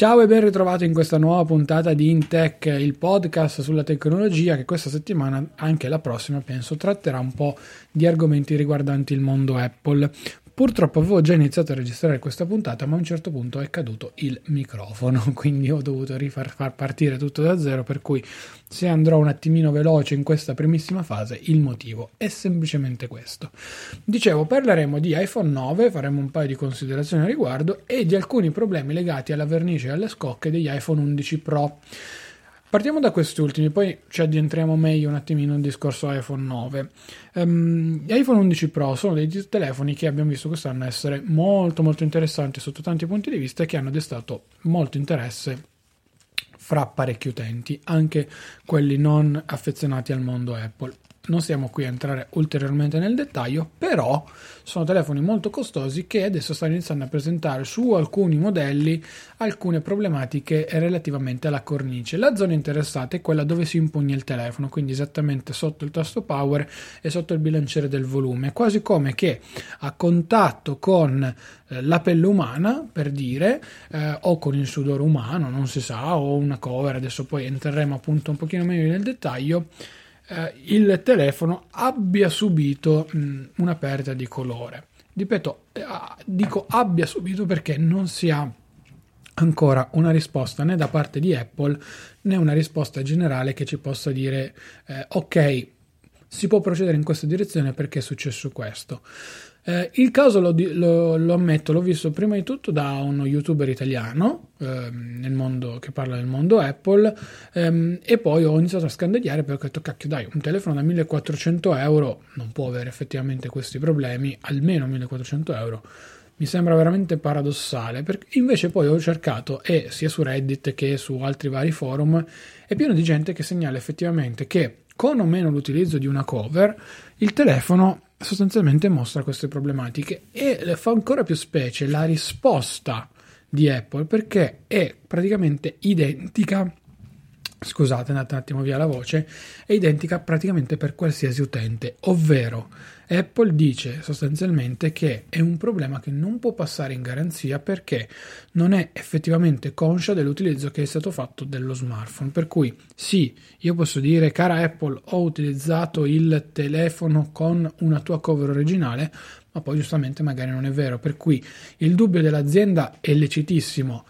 Ciao e ben ritrovato in questa nuova puntata di Intech, il podcast sulla tecnologia che questa settimana, anche la prossima penso, tratterà un po' di argomenti riguardanti il mondo Apple. Purtroppo avevo già iniziato a registrare questa puntata, ma a un certo punto è caduto il microfono, quindi ho dovuto rifar far partire tutto da zero, per cui se andrò un attimino veloce in questa primissima fase, il motivo è semplicemente questo. Dicevo, parleremo di iPhone 9, faremo un paio di considerazioni a riguardo e di alcuni problemi legati alla vernice e alle scocche degli iPhone 11 Pro. Partiamo da questi ultimi, poi ci addentriamo meglio un attimino nel discorso iPhone 9. Um, gli iPhone 11 Pro sono dei telefoni che abbiamo visto quest'anno essere molto molto interessanti sotto tanti punti di vista e che hanno destato molto interesse fra parecchi utenti, anche quelli non affezionati al mondo Apple. Non stiamo qui a entrare ulteriormente nel dettaglio, però sono telefoni molto costosi che adesso stanno iniziando a presentare su alcuni modelli alcune problematiche relativamente alla cornice. La zona interessata è quella dove si impugna il telefono, quindi esattamente sotto il tasto power e sotto il bilanciere del volume, quasi come che a contatto con eh, la pelle umana, per dire, eh, o con il sudore umano, non si sa, o una cover, adesso poi entreremo appunto un pochino meglio nel dettaglio eh, il telefono abbia subito mh, una perdita di colore. Ripeto, eh, dico abbia subito perché non si ha ancora una risposta né da parte di Apple né una risposta generale che ci possa dire eh, ok, si può procedere in questa direzione perché è successo questo. Eh, il caso lo, lo, lo, ammetto, l'ho visto prima di tutto da uno youtuber italiano ehm, mondo, che parla del mondo Apple ehm, e poi ho iniziato a scandagliare perché ho detto cacchio dai un telefono da 1400 euro non può avere effettivamente questi problemi almeno 1400 euro mi sembra veramente paradossale perché invece poi ho cercato e sia su Reddit che su altri vari forum è pieno di gente che segnala effettivamente che con o meno l'utilizzo di una cover il telefono sostanzialmente mostra queste problematiche e fa ancora più specie la risposta di Apple perché è praticamente identica scusate, è andata un attimo via la voce, è identica praticamente per qualsiasi utente, ovvero Apple dice sostanzialmente che è un problema che non può passare in garanzia perché non è effettivamente conscia dell'utilizzo che è stato fatto dello smartphone. Per cui sì, io posso dire cara Apple, ho utilizzato il telefono con una tua cover originale, ma poi giustamente magari non è vero. Per cui il dubbio dell'azienda è lecitissimo.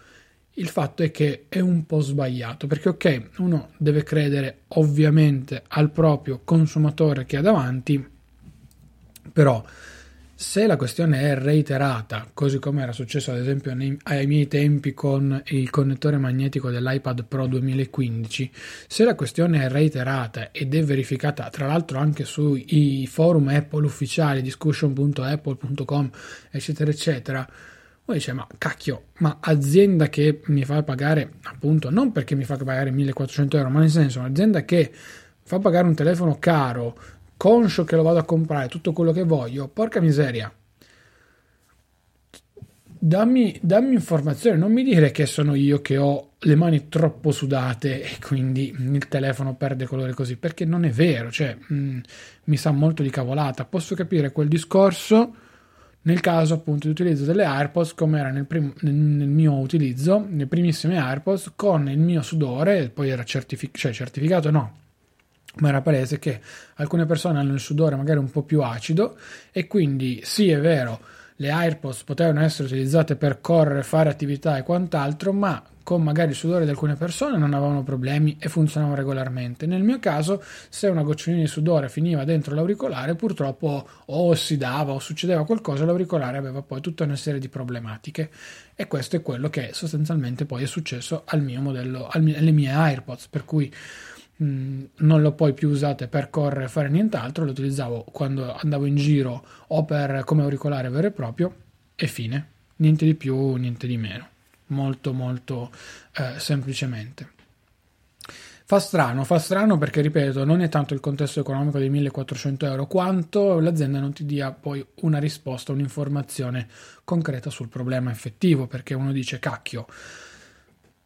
Il fatto è che è un po' sbagliato perché, ok, uno deve credere ovviamente al proprio consumatore che ha davanti, però se la questione è reiterata, così come era successo ad esempio nei, ai miei tempi con il connettore magnetico dell'iPad Pro 2015, se la questione è reiterata ed è verificata tra l'altro anche sui forum Apple ufficiali, discussion.apple.com, eccetera, eccetera, uno dice ma cacchio, ma azienda che mi fa pagare appunto, non perché mi fa pagare 1400 euro, ma nel senso un'azienda che fa pagare un telefono caro conscio che lo vado a comprare, tutto quello che voglio, porca miseria. dammi, dammi informazioni, non mi dire che sono io che ho le mani troppo sudate e quindi il telefono perde colore così, perché non è vero, cioè mh, mm, mi sa molto di cavolata. Posso capire quel discorso nel caso appunto di utilizzo delle AirPods come era nel, prim- nel, mio utilizzo, nelle primissime AirPods con il mio sudore, poi era certific- cioè certificato no, ma era palese che alcune persone hanno il sudore magari un po' più acido e quindi sì è vero le AirPods potevano essere utilizzate per correre, fare attività e quant'altro, ma con magari il sudore di alcune persone non avevano problemi e funzionavano regolarmente. Nel mio caso, se una gocciolina di sudore finiva dentro l'auricolare, purtroppo o ossidava o succedeva qualcosa, l'auricolare aveva poi tutta una serie di problematiche. E questo è quello che sostanzialmente poi è successo al mio modello, alle mie AirPods, per cui Mm, non l'ho poi più usate per correre e fare nient'altro, lo utilizzavo quando andavo in giro o per come auricolare vero e proprio e fine, niente di più, niente di meno, molto molto eh, semplicemente. Fa strano, fa strano perché ripeto, non è tanto il contesto economico dei 1400 euro quanto l'azienda non ti dia poi una risposta, un'informazione concreta sul problema effettivo, perché uno dice cacchio,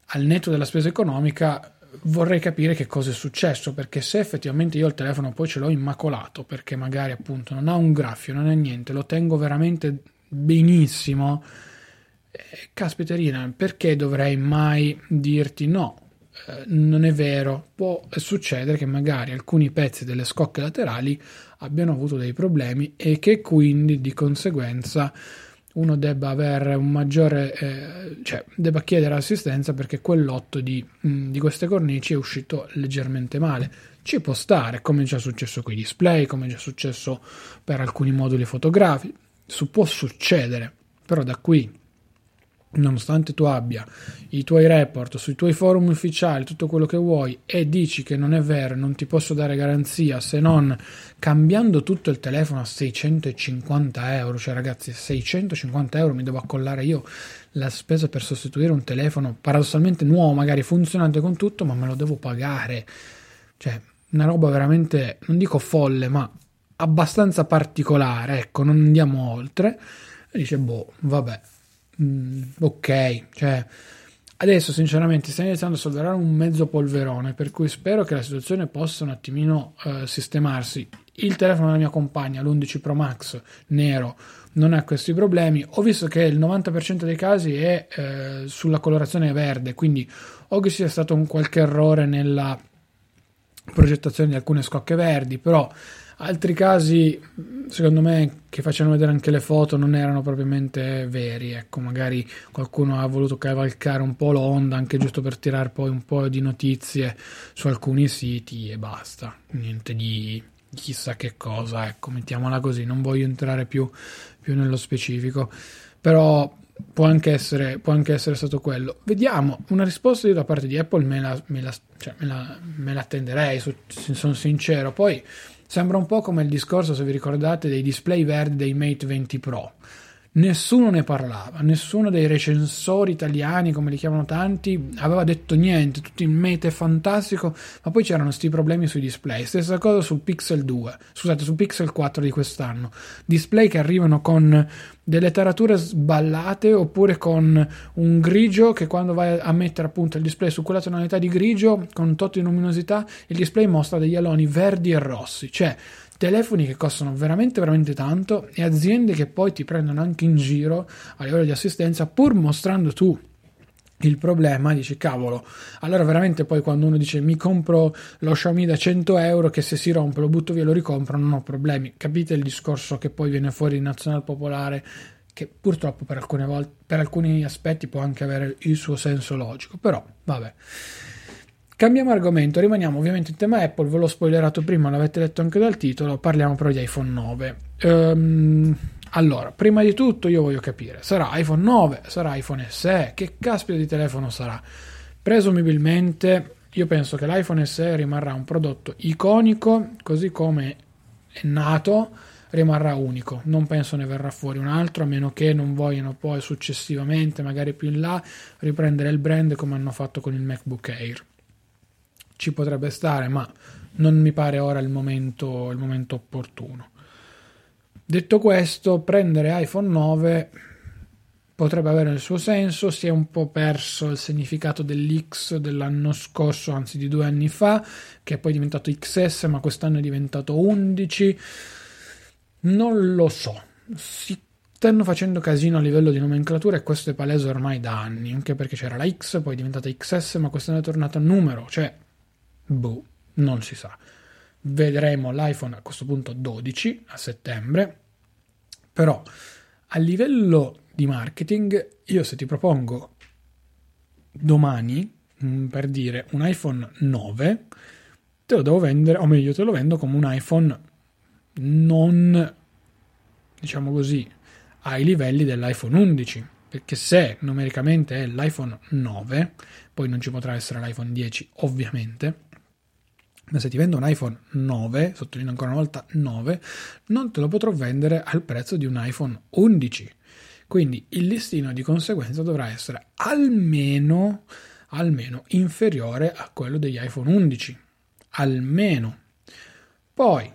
al netto della spesa economica vorrei capire che cosa è successo perché se effettivamente io il telefono poi ce l'ho immacolato perché magari appunto non ha un graffio, non ha niente, lo tengo veramente benissimo, eh, caspiterina, perché dovrei mai dirti no? Eh, non è vero, può succedere che magari alcuni pezzi delle scocche laterali abbiano avuto dei problemi e che quindi di conseguenza uno debba avere un maggiore, eh, cioè debba chiedere assistenza perché quel lotto di, mm, di, queste cornici è uscito leggermente male. Ci può stare, come è già successo con i display, come è già successo per alcuni moduli fotografici, Su, può succedere, però da qui nonostante tu abbia i tuoi report sui tuoi forum ufficiali, tutto quello che vuoi, e dici che non è vero, non ti posso dare garanzia se non cambiando tutto il telefono a 650 euro, cioè ragazzi, 650 euro mi devo accollare io la spesa per sostituire un telefono paradossalmente nuovo, magari funzionante con tutto, ma me lo devo pagare. Cioè, una roba veramente, non dico folle, ma abbastanza particolare, ecco, non andiamo oltre. E dice, boh, vabbè, mm, ok, cioè adesso sinceramente sta iniziando a solverare un mezzo polverone, per cui spero che la situazione possa un attimino uh, sistemarsi. Il telefono della mia compagna, l'11 Pro Max nero, non ha questi problemi. Ho visto che il 90% dei casi è eh, sulla colorazione verde, quindi o che sia stato un qualche errore nella progettazione di alcune scocche verdi, però Altri casi, secondo me, che facevano vedere anche le foto non erano propriamente veri. Ecco, magari qualcuno ha voluto cavalcare un po' l'onda anche giusto per tirare poi un po' di notizie su alcuni siti e basta. Niente di chissà che cosa, ecco, mettiamola così. Non voglio entrare più, più nello specifico, però può anche, essere, può anche essere stato quello. Vediamo, una risposta da parte di Apple me la, me la, cioè me la, me la attenderei, sono sincero. Poi Sembra un po' come il discorso, se vi ricordate, dei display verdi dei Mate 20 Pro. Nessuno ne parlava, nessuno dei recensori italiani, come li chiamano tanti, aveva detto niente, tutti in Mate è fantastico, ma poi c'erano questi problemi sui display. Stessa cosa sul Pixel 2, scusate, sul Pixel 4 di quest'anno. Display che arrivano con delle tarature sballate oppure con un grigio che quando vai a mettere appunto il display su quella tonalità di grigio con tot di luminosità il display mostra degli aloni verdi e rossi cioè telefoni che costano veramente veramente tanto e aziende che poi ti prendono anche in giro a livello di assistenza pur mostrando tu il problema dici cavolo. Allora veramente poi quando uno dice mi compro lo Xiaomi da 100 euro che se si rompe lo butto via lo ricompro non ho problemi. Capite il discorso che poi viene fuori in nazional popolare che purtroppo per, alcune volte, per alcuni aspetti può anche avere il suo senso logico però vabbè Cambiamo argomento, rimaniamo ovviamente in tema Apple, ve l'ho spoilerato prima, l'avete letto anche dal titolo, parliamo però di iPhone 9. Um, allora, prima di tutto io voglio capire, sarà iPhone 9, sarà iPhone SE, che caspita di telefono sarà? Presumibilmente io penso che l'iPhone SE rimarrà un prodotto iconico, così come è nato, rimarrà unico. Non penso ne verrà fuori un altro, a meno che non vogliano poi successivamente, magari più in là, riprendere il brand come hanno fatto con il MacBook Air. Ci potrebbe stare, ma non mi pare ora il momento, il momento opportuno. Detto questo, prendere iPhone 9 potrebbe avere il suo senso, si è un po' perso il significato dell'X dell'anno scorso, anzi di due anni fa, che è poi diventato XS, ma quest'anno è diventato 11. Non lo so. Si stanno facendo casino a livello di nomenclatura e questo è palese ormai da anni, anche perché c'era la X, poi è diventata XS, ma quest'anno è tornato a numero, cioè, boh, non si sa. Vedremo l'iPhone a questo punto 12 a settembre, però a livello di marketing, io se ti propongo domani, mm, per dire, un iPhone 9, te lo devo vendere, o meglio, te lo vendo come un iPhone non, diciamo così, ai livelli dell'iPhone 11. Perché se numericamente è l'iPhone 9, poi non ci potrà essere l'iPhone 10, ovviamente. Ma se ti vendo un iPhone 9, sottolineo ancora una volta 9, non te lo potrò vendere al prezzo di un iPhone 11 quindi il listino di conseguenza dovrà essere almeno, almeno inferiore a quello degli iPhone 11. Almeno. Poi,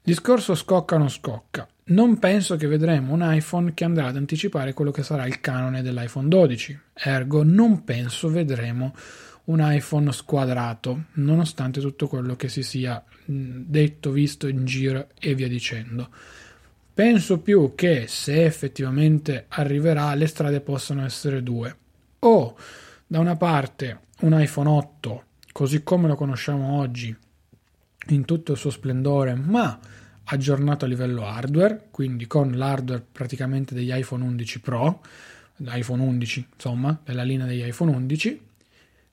discorso scocca o non scocca. Non penso che vedremo un iPhone che andrà ad anticipare quello che sarà il canone dell'iPhone 12. Ergo, non penso vedremo un iPhone squadrato, nonostante tutto quello che si sia detto, visto in giro e via dicendo. Penso più che se effettivamente arriverà le strade possano essere due. O da una parte un iPhone 8 così come lo conosciamo oggi in tutto il suo splendore, ma aggiornato a livello hardware, quindi con l'hardware praticamente degli iPhone 11 Pro, l'iPhone 11, insomma, della linea degli iPhone 11,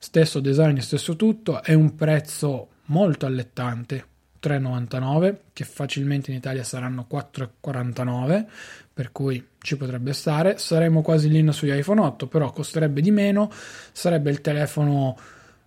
stesso design, stesso tutto, è un prezzo molto allettante, 3,99 che facilmente in Italia saranno 4,49 per cui ci potrebbe stare. Saremo quasi linea sugli iPhone 8 però costerebbe di meno sarebbe il telefono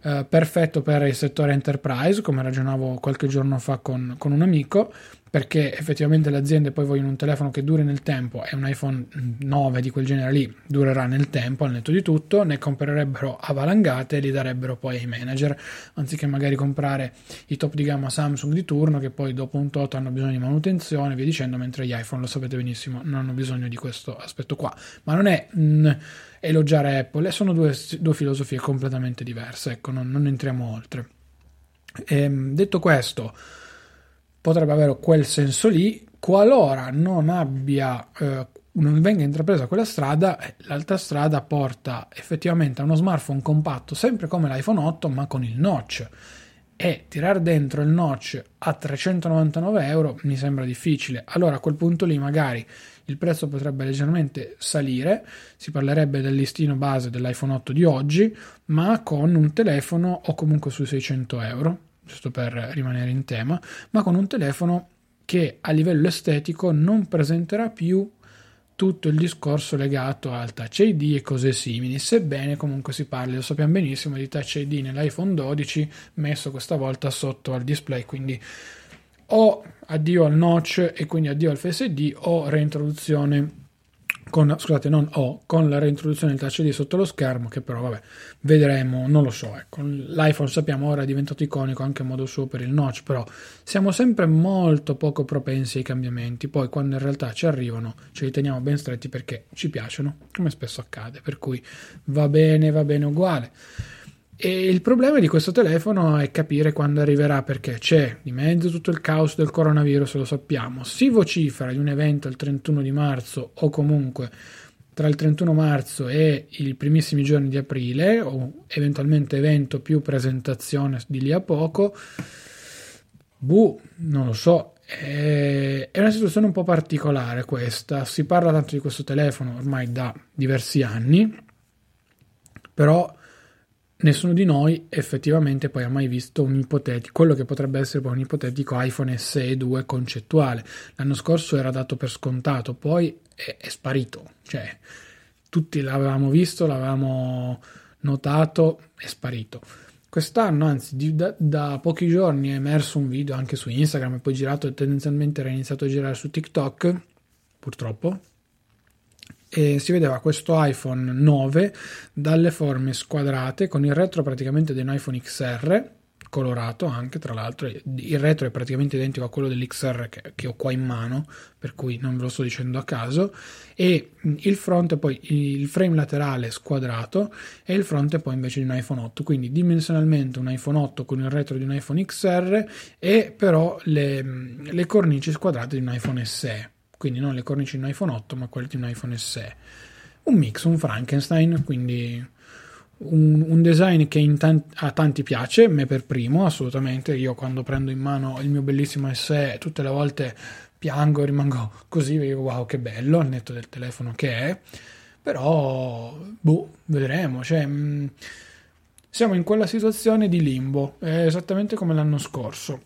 eh, perfetto per il settore enterprise, come ragionavo qualche giorno fa con, con, un amico, perché effettivamente le aziende poi vogliono un telefono che duri nel tempo e un iPhone 9 di quel genere lì durerà nel tempo, al netto di tutto, ne comprerebbero a valangate e li darebbero poi ai manager, anziché magari comprare i top di gamma Samsung di turno che poi dopo un tot hanno bisogno di manutenzione e via dicendo, mentre gli iPhone, lo sapete benissimo, non hanno bisogno di questo aspetto qua. Ma non è... Mh, elogiare Apple, sono due, due filosofie completamente diverse, ecco, non, non entriamo oltre. E, ehm, detto questo, potrebbe avere quel senso lì, qualora non abbia, eh, non venga intrapresa quella strada, eh, l'altra strada porta effettivamente a uno smartphone compatto, sempre come l'iPhone 8, ma con il notch. E tirare dentro il notch a 399 euro mi sembra difficile. Allora a quel punto lì magari il prezzo potrebbe leggermente salire, si parlerebbe del listino base dell'iPhone 8 di oggi, ma con un telefono o comunque sui 600 euro, giusto per rimanere in tema, ma con un telefono che a livello estetico non presenterà più tutto il discorso legato al Touch ID e cose simili, sebbene comunque si parli, lo sappiamo benissimo, di Touch ID nell'iPhone 12 messo questa volta sotto al display, quindi o addio al notch e quindi addio al FSD o reintroduzione con, scusate, non o, con la reintroduzione del touch ID sotto lo schermo, che però vabbè, vedremo, non lo so, ecco, l'iPhone sappiamo ora è diventato iconico anche in modo suo per il notch, però siamo sempre molto poco propensi ai cambiamenti, poi quando in realtà ci arrivano ce li teniamo ben stretti perché ci piacciono, come spesso accade, per cui va bene, va bene uguale. E il problema di questo telefono è capire quando arriverà perché c'è di mezzo tutto il caos del coronavirus, lo sappiamo. Si vocifera di un evento il 31 di marzo o comunque tra il 31 marzo e i primissimi giorni di aprile o eventualmente evento più presentazione di lì a poco. Buh, non lo so, è una situazione un po' particolare questa. Si parla tanto di questo telefono ormai da diversi anni, però Nessuno di noi effettivamente poi ha mai visto un ipotetico, quello che potrebbe essere poi un ipotetico iPhone SE 2 concettuale. L'anno scorso era dato per scontato, poi è, è sparito. Cioè, tutti l'avevamo visto, l'avevamo notato, è sparito. Quest'anno, anzi, di, da, da, pochi giorni è emerso un video anche su Instagram e poi girato, tendenzialmente era iniziato a girare su TikTok, purtroppo, e si vedeva questo iPhone 9 dalle forme squadrate con il retro praticamente di un iPhone XR colorato anche, tra l'altro. Il retro è praticamente identico a quello dell'XR che, che ho qua in mano, per cui non ve lo sto dicendo a caso. E il fronte poi, il frame laterale squadrato e il fronte poi invece di un iPhone 8. Quindi dimensionalmente un iPhone 8 con il retro di un iPhone XR e però le, le cornici squadrate di un iPhone SE. Quindi non le cornici di un iPhone 8 ma quelle di un iPhone SE. Un mix, un Frankenstein, quindi un, un, design che tanti, a tanti piace, me per primo, assolutamente. Io quando prendo in mano il mio bellissimo SE, tutte le volte piango e rimango così, dico wow, che bello, al netto del telefono che è. Però, boh, vedremo. Cioè, mh, mm, siamo in quella situazione di limbo, esattamente come l'anno scorso.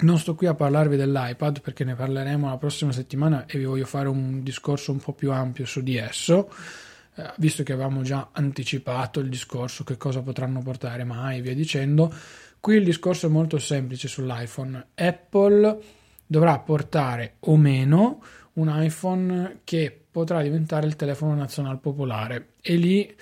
Non sto qui a parlarvi dell'iPad perché ne parleremo la prossima settimana e vi voglio fare un discorso un po' più ampio su di esso eh, visto che avevamo già anticipato il discorso che cosa potranno portare mai e via dicendo, qui il discorso è molto semplice sull'iPhone. Apple dovrà portare o meno un iPhone che potrà diventare il telefono nazionale popolare e lì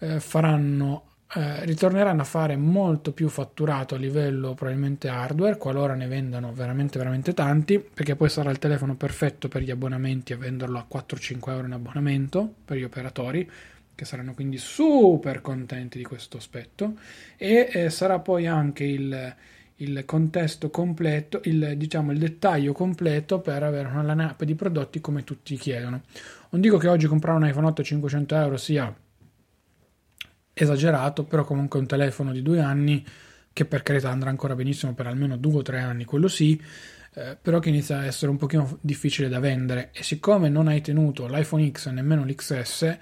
eh, faranno eh, ritorneranno a fare molto più fatturato a livello probabilmente hardware qualora ne vendano veramente veramente tanti perché poi sarà il telefono perfetto per gli abbonamenti e venderlo a 4-5 euro in abbonamento per gli operatori che saranno quindi super contenti di questo aspetto e eh, sarà poi anche il, il contesto completo, il, diciamo il dettaglio completo per avere una line-up di prodotti come tutti chiedono. Non dico che oggi comprare un iPhone 8 a 500 euro sia esagerato, però comunque un telefono di due anni che per carità andrà ancora benissimo per almeno due o tre anni, quello sì, eh, però che inizia a essere un pochino difficile da vendere e siccome non hai tenuto l'iPhone X e nemmeno l'XS,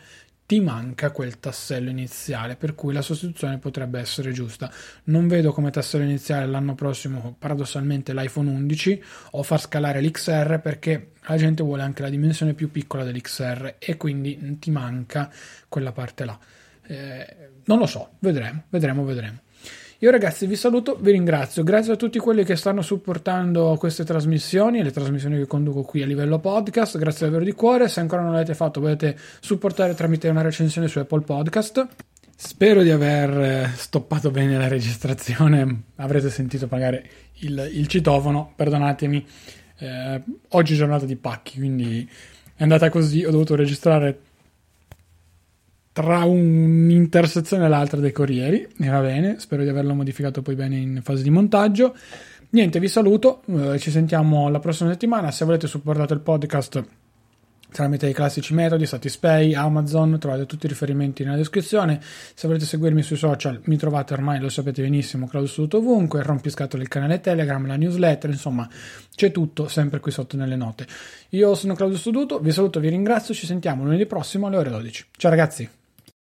ti manca quel tassello iniziale, per cui la sostituzione potrebbe essere giusta. Non vedo come tassello iniziale l'anno prossimo, paradossalmente, l'iPhone 11 o far scalare l'XR perché la gente vuole anche la dimensione più piccola dell'XR e quindi ti manca quella parte là. Eh, non lo so, vedremo, vedremo, vedremo. Io ragazzi vi saluto, vi ringrazio, grazie a tutti quelli che stanno supportando queste trasmissioni, le trasmissioni che conduco qui a livello podcast, grazie davvero di cuore, se ancora non l'avete fatto potete supportare tramite una recensione su Apple Podcast. Spero di aver eh, stoppato bene la registrazione, avrete sentito magari il, il citofono, perdonatemi, eh, oggi è giornata di pacchi, quindi è andata così, ho dovuto registrare tra un'intersezione e l'altra dei corrieri e va bene, spero di averlo modificato poi bene in fase di montaggio. Niente, vi saluto, eh, ci sentiamo la prossima settimana, se volete supportate il podcast tramite i classici metodi, Satispay, Amazon, trovate tutti i riferimenti nella descrizione. Se volete seguirmi sui social, mi trovate ormai, lo sapete benissimo, Claudio Saluto ovunque, rompiscatole il canale Telegram, la newsletter, insomma, c'è tutto sempre qui sotto nelle note. Io sono Claudio Studuto, vi saluto, vi ringrazio, ci sentiamo lunedì prossimo alle ore 12. Ciao ragazzi!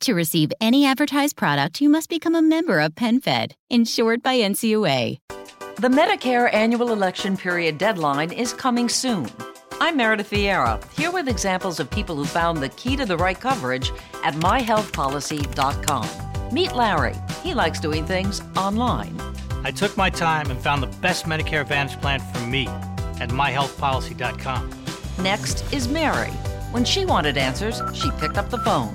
To receive any advertised product, you must become a member of PenFed, insured by NCUA. The Medicare annual election period deadline is coming soon. I'm Meredith Vieira, here with examples of people who found the key to the right coverage at myhealthpolicy.com. Meet Larry. He likes doing things online. I took my time and found the best Medicare Advantage plan for me at myhealthpolicy.com. Next is Mary. When she wanted answers, she picked up the phone.